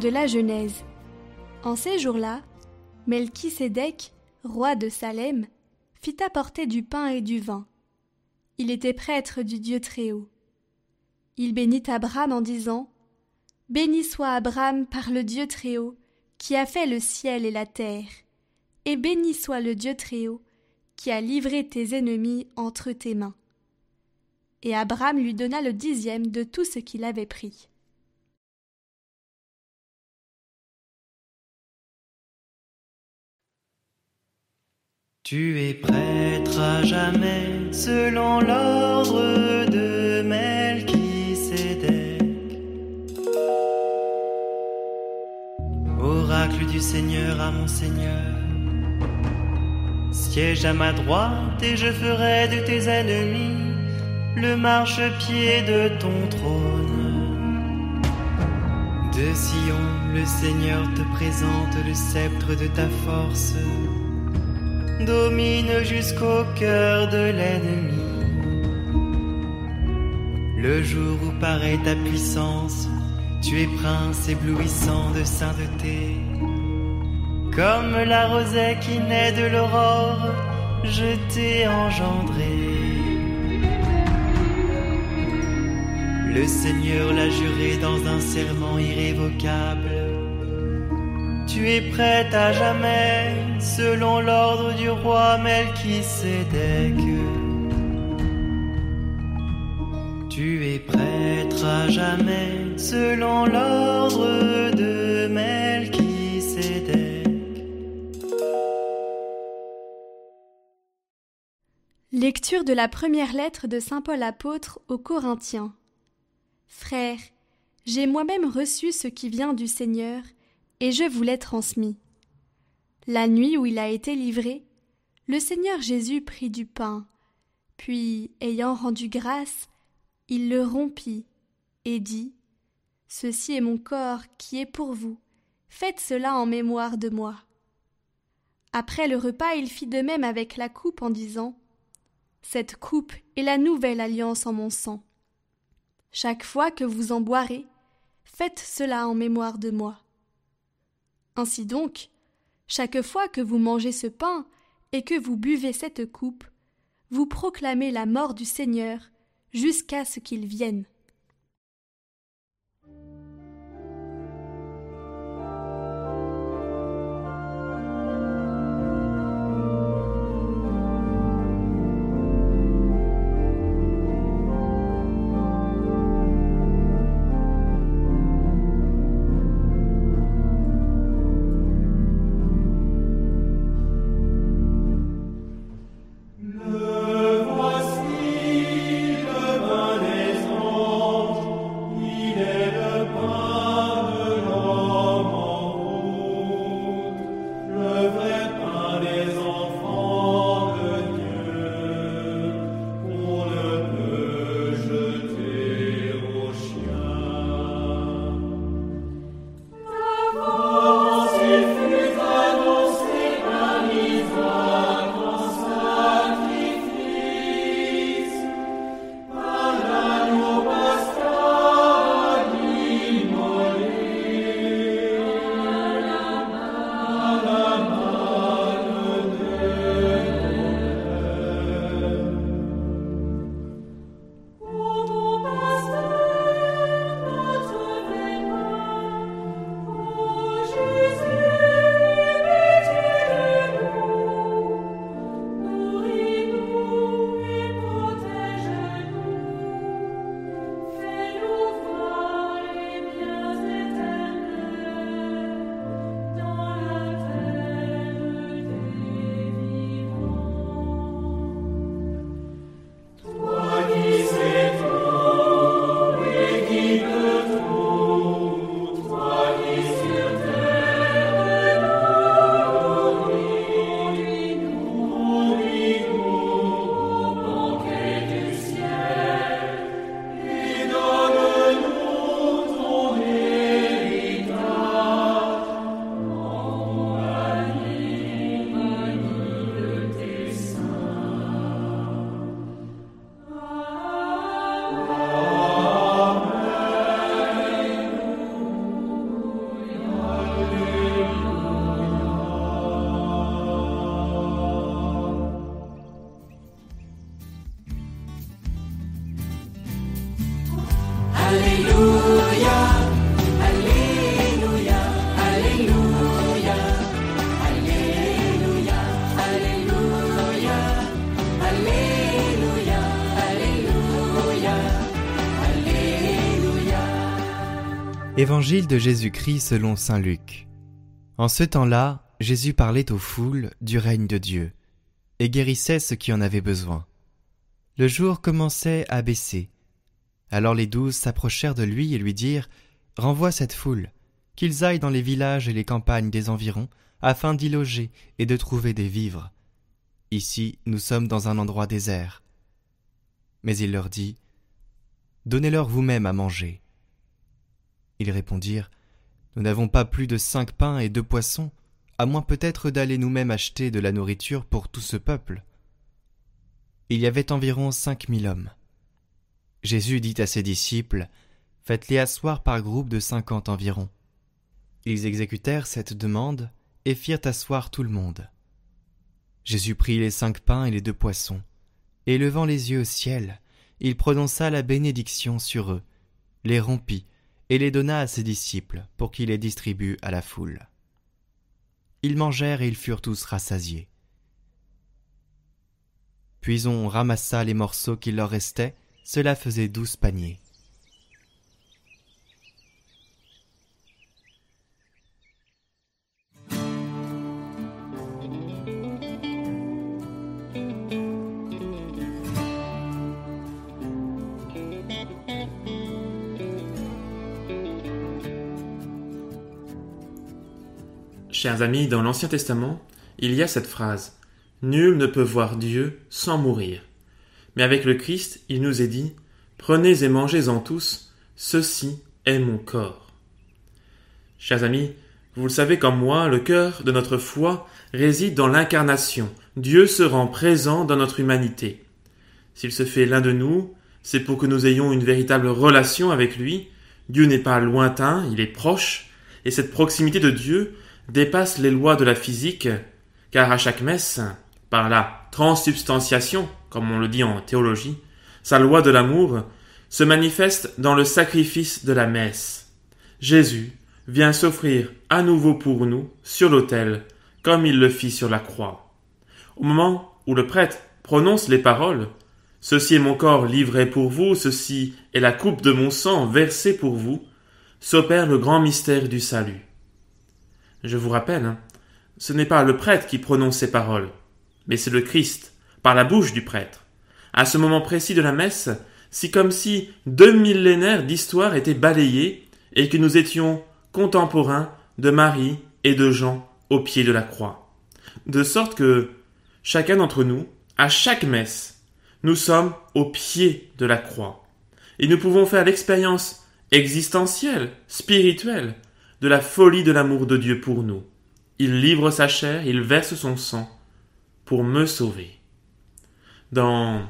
De la Genèse. En ces jours-là, Melchisédek, roi de Salem, fit apporter du pain et du vin. Il était prêtre du Dieu Très-Haut. Il bénit Abraham en disant Béni soit Abraham par le Dieu Très-Haut, qui a fait le ciel et la terre, et béni soit le Dieu Très-Haut, qui a livré tes ennemis entre tes mains. Et Abraham lui donna le dixième de tout ce qu'il avait pris. Tu es prêtre à jamais selon l'ordre de Melchisédek. Oracle du Seigneur à mon Seigneur. Siège à ma droite et je ferai de tes ennemis le marchepied de ton trône. De Sion, le Seigneur te présente le sceptre de ta force domine jusqu'au cœur de l'ennemi. Le jour où paraît ta puissance, tu es prince éblouissant de sainteté. Comme la rosée qui naît de l'aurore, je t'ai engendré. Le Seigneur l'a juré dans un serment irrévocable tu es prête à jamais, selon l'ordre du roi Melchisédek. Tu es prêtre à jamais, selon l'ordre de Melchisédek. Lecture de la première lettre de Saint Paul apôtre aux Corinthiens. Frères, j'ai moi-même reçu ce qui vient du Seigneur et je vous l'ai transmis. La nuit où il a été livré, le Seigneur Jésus prit du pain, puis, ayant rendu grâce, il le rompit et dit Ceci est mon corps qui est pour vous, faites cela en mémoire de moi. Après le repas, il fit de même avec la coupe en disant Cette coupe est la nouvelle alliance en mon sang. Chaque fois que vous en boirez, faites cela en mémoire de moi. Ainsi donc, chaque fois que vous mangez ce pain et que vous buvez cette coupe, vous proclamez la mort du Seigneur jusqu'à ce qu'il vienne. Évangile de Jésus-Christ selon Saint Luc. En ce temps-là, Jésus parlait aux foules du règne de Dieu, et guérissait ceux qui en avaient besoin. Le jour commençait à baisser. Alors les douze s'approchèrent de lui et lui dirent Renvoie cette foule, qu'ils aillent dans les villages et les campagnes des environs, afin d'y loger et de trouver des vivres. Ici, nous sommes dans un endroit désert. Mais il leur dit Donnez-leur vous-même à manger. Ils répondirent Nous n'avons pas plus de cinq pains et deux poissons, à moins peut-être d'aller nous-mêmes acheter de la nourriture pour tout ce peuple. Il y avait environ cinq mille hommes. Jésus dit à ses disciples Faites-les asseoir par groupe de cinquante environ. Ils exécutèrent cette demande et firent asseoir tout le monde. Jésus prit les cinq pains et les deux poissons, et levant les yeux au ciel, il prononça la bénédiction sur eux, les rompit et les donna à ses disciples pour qu'ils les distribuent à la foule. Ils mangèrent et ils furent tous rassasiés. Puis on ramassa les morceaux qui leur restaient, cela faisait douze paniers. Chers amis, dans l'Ancien Testament, il y a cette phrase Nul ne peut voir Dieu sans mourir. Mais avec le Christ, il nous est dit Prenez et mangez-en tous, ceci est mon corps. Chers amis, vous le savez comme moi, le cœur de notre foi réside dans l'incarnation. Dieu se rend présent dans notre humanité. S'il se fait l'un de nous, c'est pour que nous ayons une véritable relation avec lui. Dieu n'est pas lointain, il est proche, et cette proximité de Dieu dépasse les lois de la physique, car à chaque messe, par la transsubstantiation, comme on le dit en théologie, sa loi de l'amour se manifeste dans le sacrifice de la messe. Jésus vient s'offrir à nouveau pour nous sur l'autel, comme il le fit sur la croix. Au moment où le prêtre prononce les paroles, Ceci est mon corps livré pour vous, ceci est la coupe de mon sang versée pour vous, s'opère le grand mystère du salut. Je vous rappelle, hein, ce n'est pas le prêtre qui prononce ces paroles, mais c'est le Christ, par la bouche du prêtre. À ce moment précis de la messe, c'est comme si deux millénaires d'histoire étaient balayés et que nous étions contemporains de Marie et de Jean au pied de la croix. De sorte que chacun d'entre nous, à chaque messe, nous sommes au pied de la croix. Et nous pouvons faire l'expérience existentielle, spirituelle, de la folie de l'amour de Dieu pour nous. Il livre sa chair, il verse son sang pour me sauver. Dans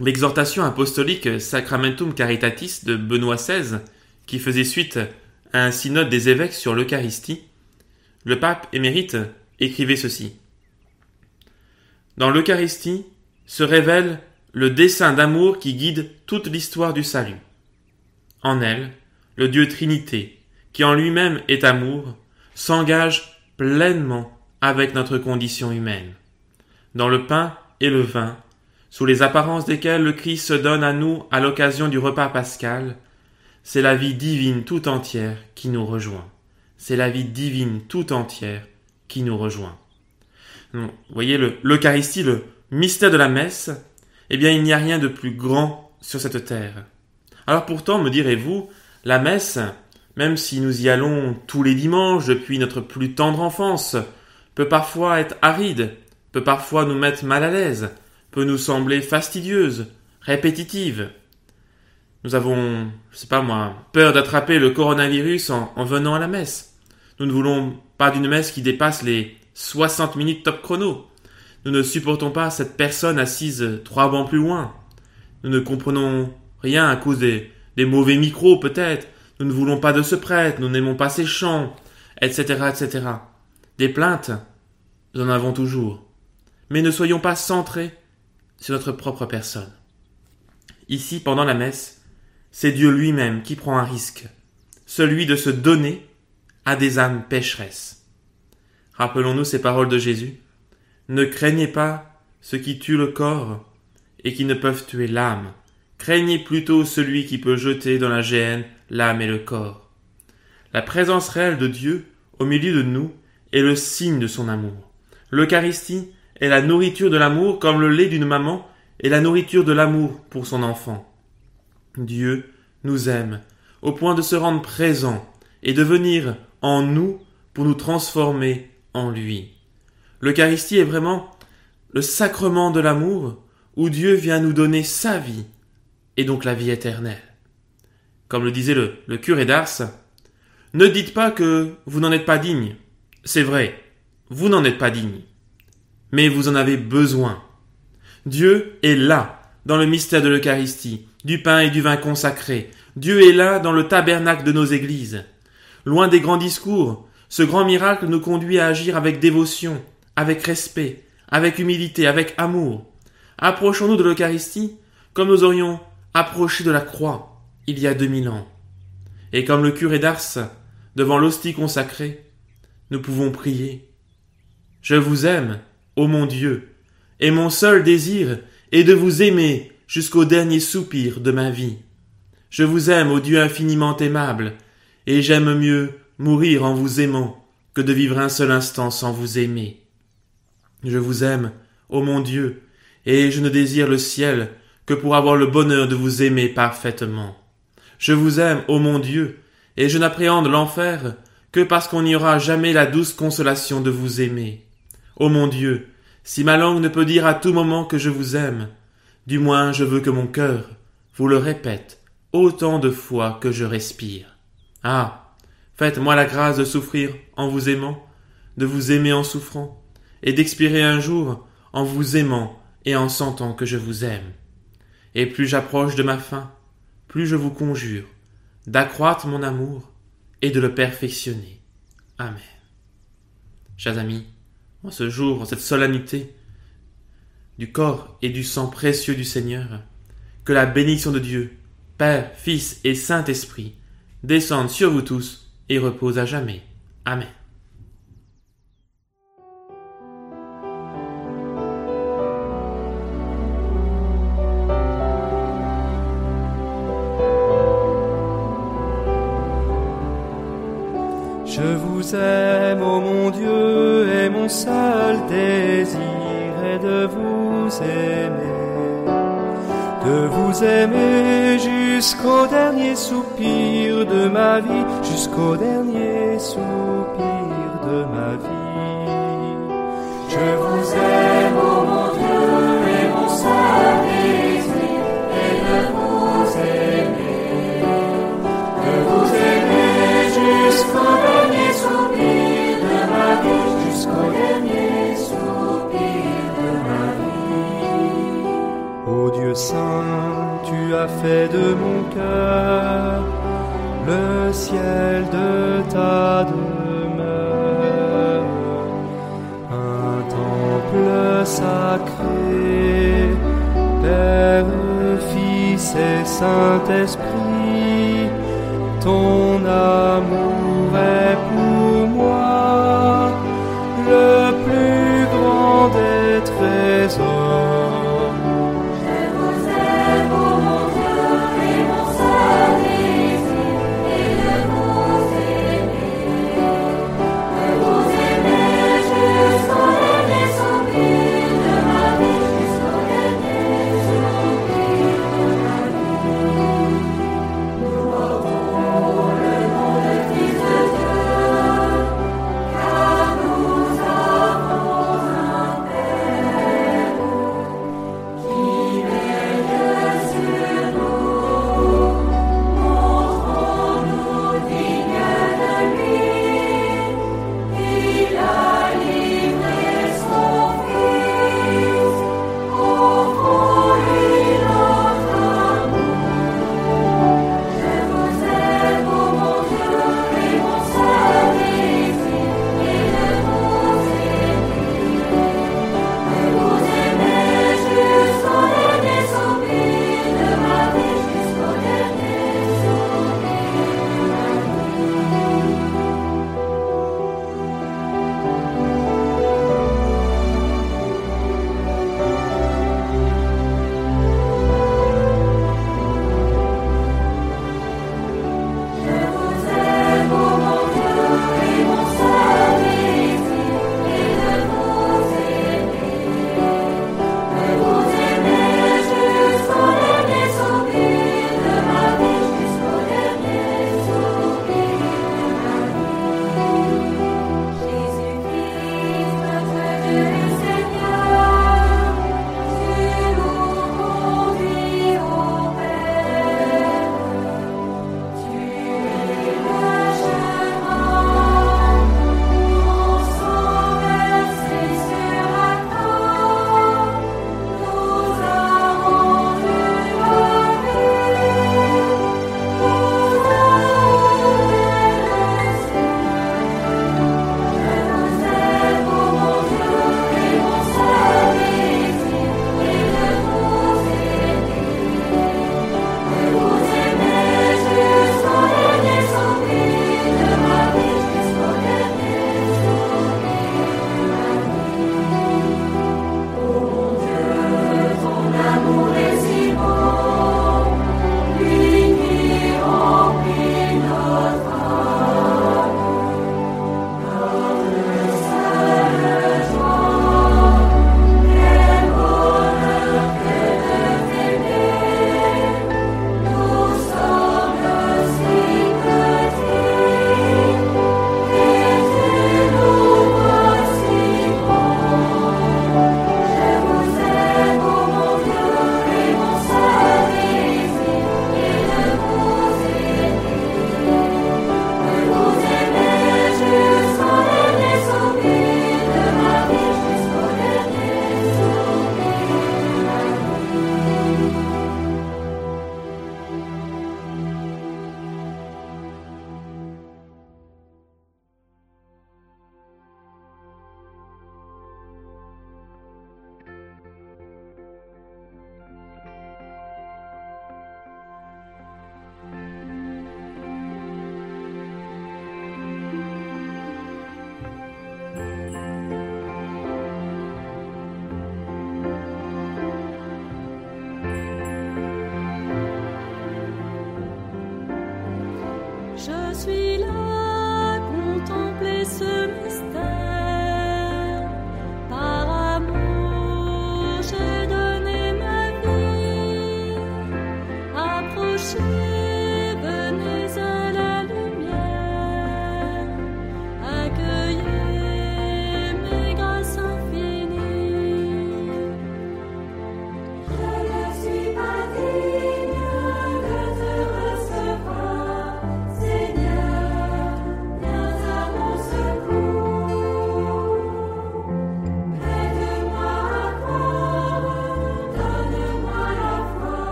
l'exhortation apostolique Sacramentum Caritatis de Benoît XVI, qui faisait suite à un synode des évêques sur l'Eucharistie, le pape émérite écrivait ceci. Dans l'Eucharistie se révèle le dessein d'amour qui guide toute l'histoire du salut. En elle, le Dieu Trinité, qui en lui-même est amour, s'engage pleinement avec notre condition humaine. Dans le pain et le vin, sous les apparences desquelles le Christ se donne à nous à l'occasion du repas pascal, c'est la vie divine tout entière qui nous rejoint. C'est la vie divine tout entière qui nous rejoint. Vous voyez, l'Eucharistie, le, le mystère de la messe, eh bien, il n'y a rien de plus grand sur cette terre. Alors pourtant, me direz-vous, la messe, même si nous y allons tous les dimanches depuis notre plus tendre enfance, peut parfois être aride, peut parfois nous mettre mal à l'aise, peut nous sembler fastidieuse, répétitive. Nous avons, je sais pas moi, peur d'attraper le coronavirus en, en, venant à la messe. Nous ne voulons pas d'une messe qui dépasse les 60 minutes top chrono. Nous ne supportons pas cette personne assise trois bancs plus loin. Nous ne comprenons rien à cause des mauvais micros peut-être, nous ne voulons pas de ce prêtre, nous n'aimons pas ses chants, etc., etc. Des plaintes, nous en avons toujours. Mais ne soyons pas centrés sur notre propre personne. Ici, pendant la messe, c'est Dieu lui-même qui prend un risque, celui de se donner à des âmes pécheresses. Rappelons-nous ces paroles de Jésus. Ne craignez pas ceux qui tuent le corps et qui ne peuvent tuer l'âme. Craignez plutôt celui qui peut jeter dans la géhenne l'âme et le corps. La présence réelle de Dieu au milieu de nous est le signe de son amour. L'Eucharistie est la nourriture de l'amour comme le lait d'une maman est la nourriture de l'amour pour son enfant. Dieu nous aime au point de se rendre présent et de venir en nous pour nous transformer en lui. L'Eucharistie est vraiment le sacrement de l'amour où Dieu vient nous donner sa vie et donc la vie éternelle. Comme le disait le, curé d'Ars, ne dites pas que vous n'en êtes pas digne. C'est vrai, vous n'en êtes pas digne. Mais vous en avez besoin. Dieu est là, dans le mystère de l'Eucharistie, du pain et du vin consacrés. Dieu est là dans le tabernacle de nos églises. Loin des grands discours, ce grand miracle nous conduit à agir avec dévotion, avec respect, avec humilité, avec amour. Approchons-nous de l'Eucharistie comme nous aurions approché de la croix il y a deux mille ans. Et comme le curé d'Ars, devant l'hostie consacrée, nous pouvons prier. Je vous aime, ô mon Dieu, et mon seul désir est de vous aimer jusqu'au dernier soupir de ma vie. Je vous aime, ô Dieu infiniment aimable, et j'aime mieux mourir en vous aimant que de vivre un seul instant sans vous aimer. Je vous aime, ô mon Dieu, et je ne désire le ciel que pour avoir le bonheur de vous aimer parfaitement. Je vous aime, ô mon Dieu, et je n'appréhende l'enfer que parce qu'on n'y aura jamais la douce consolation de vous aimer. Ô mon Dieu, si ma langue ne peut dire à tout moment que je vous aime, du moins je veux que mon cœur vous le répète autant de fois que je respire. Ah. Faites-moi la grâce de souffrir en vous aimant, de vous aimer en souffrant, et d'expirer un jour en vous aimant et en sentant que je vous aime. Et plus j'approche de ma fin, plus je vous conjure d'accroître mon amour et de le perfectionner. Amen. Chers amis, en ce jour, en cette solennité du corps et du sang précieux du Seigneur, que la bénédiction de Dieu, Père, Fils et Saint-Esprit, descende sur vous tous et repose à jamais. Amen. Vous aime, ô mon Dieu, et mon seul désir est de vous aimer, de vous aimer jusqu'au dernier soupir de ma vie, jusqu'au dernier soupir de ma vie. Je vous sacré, Père, Fils et Saint-Esprit,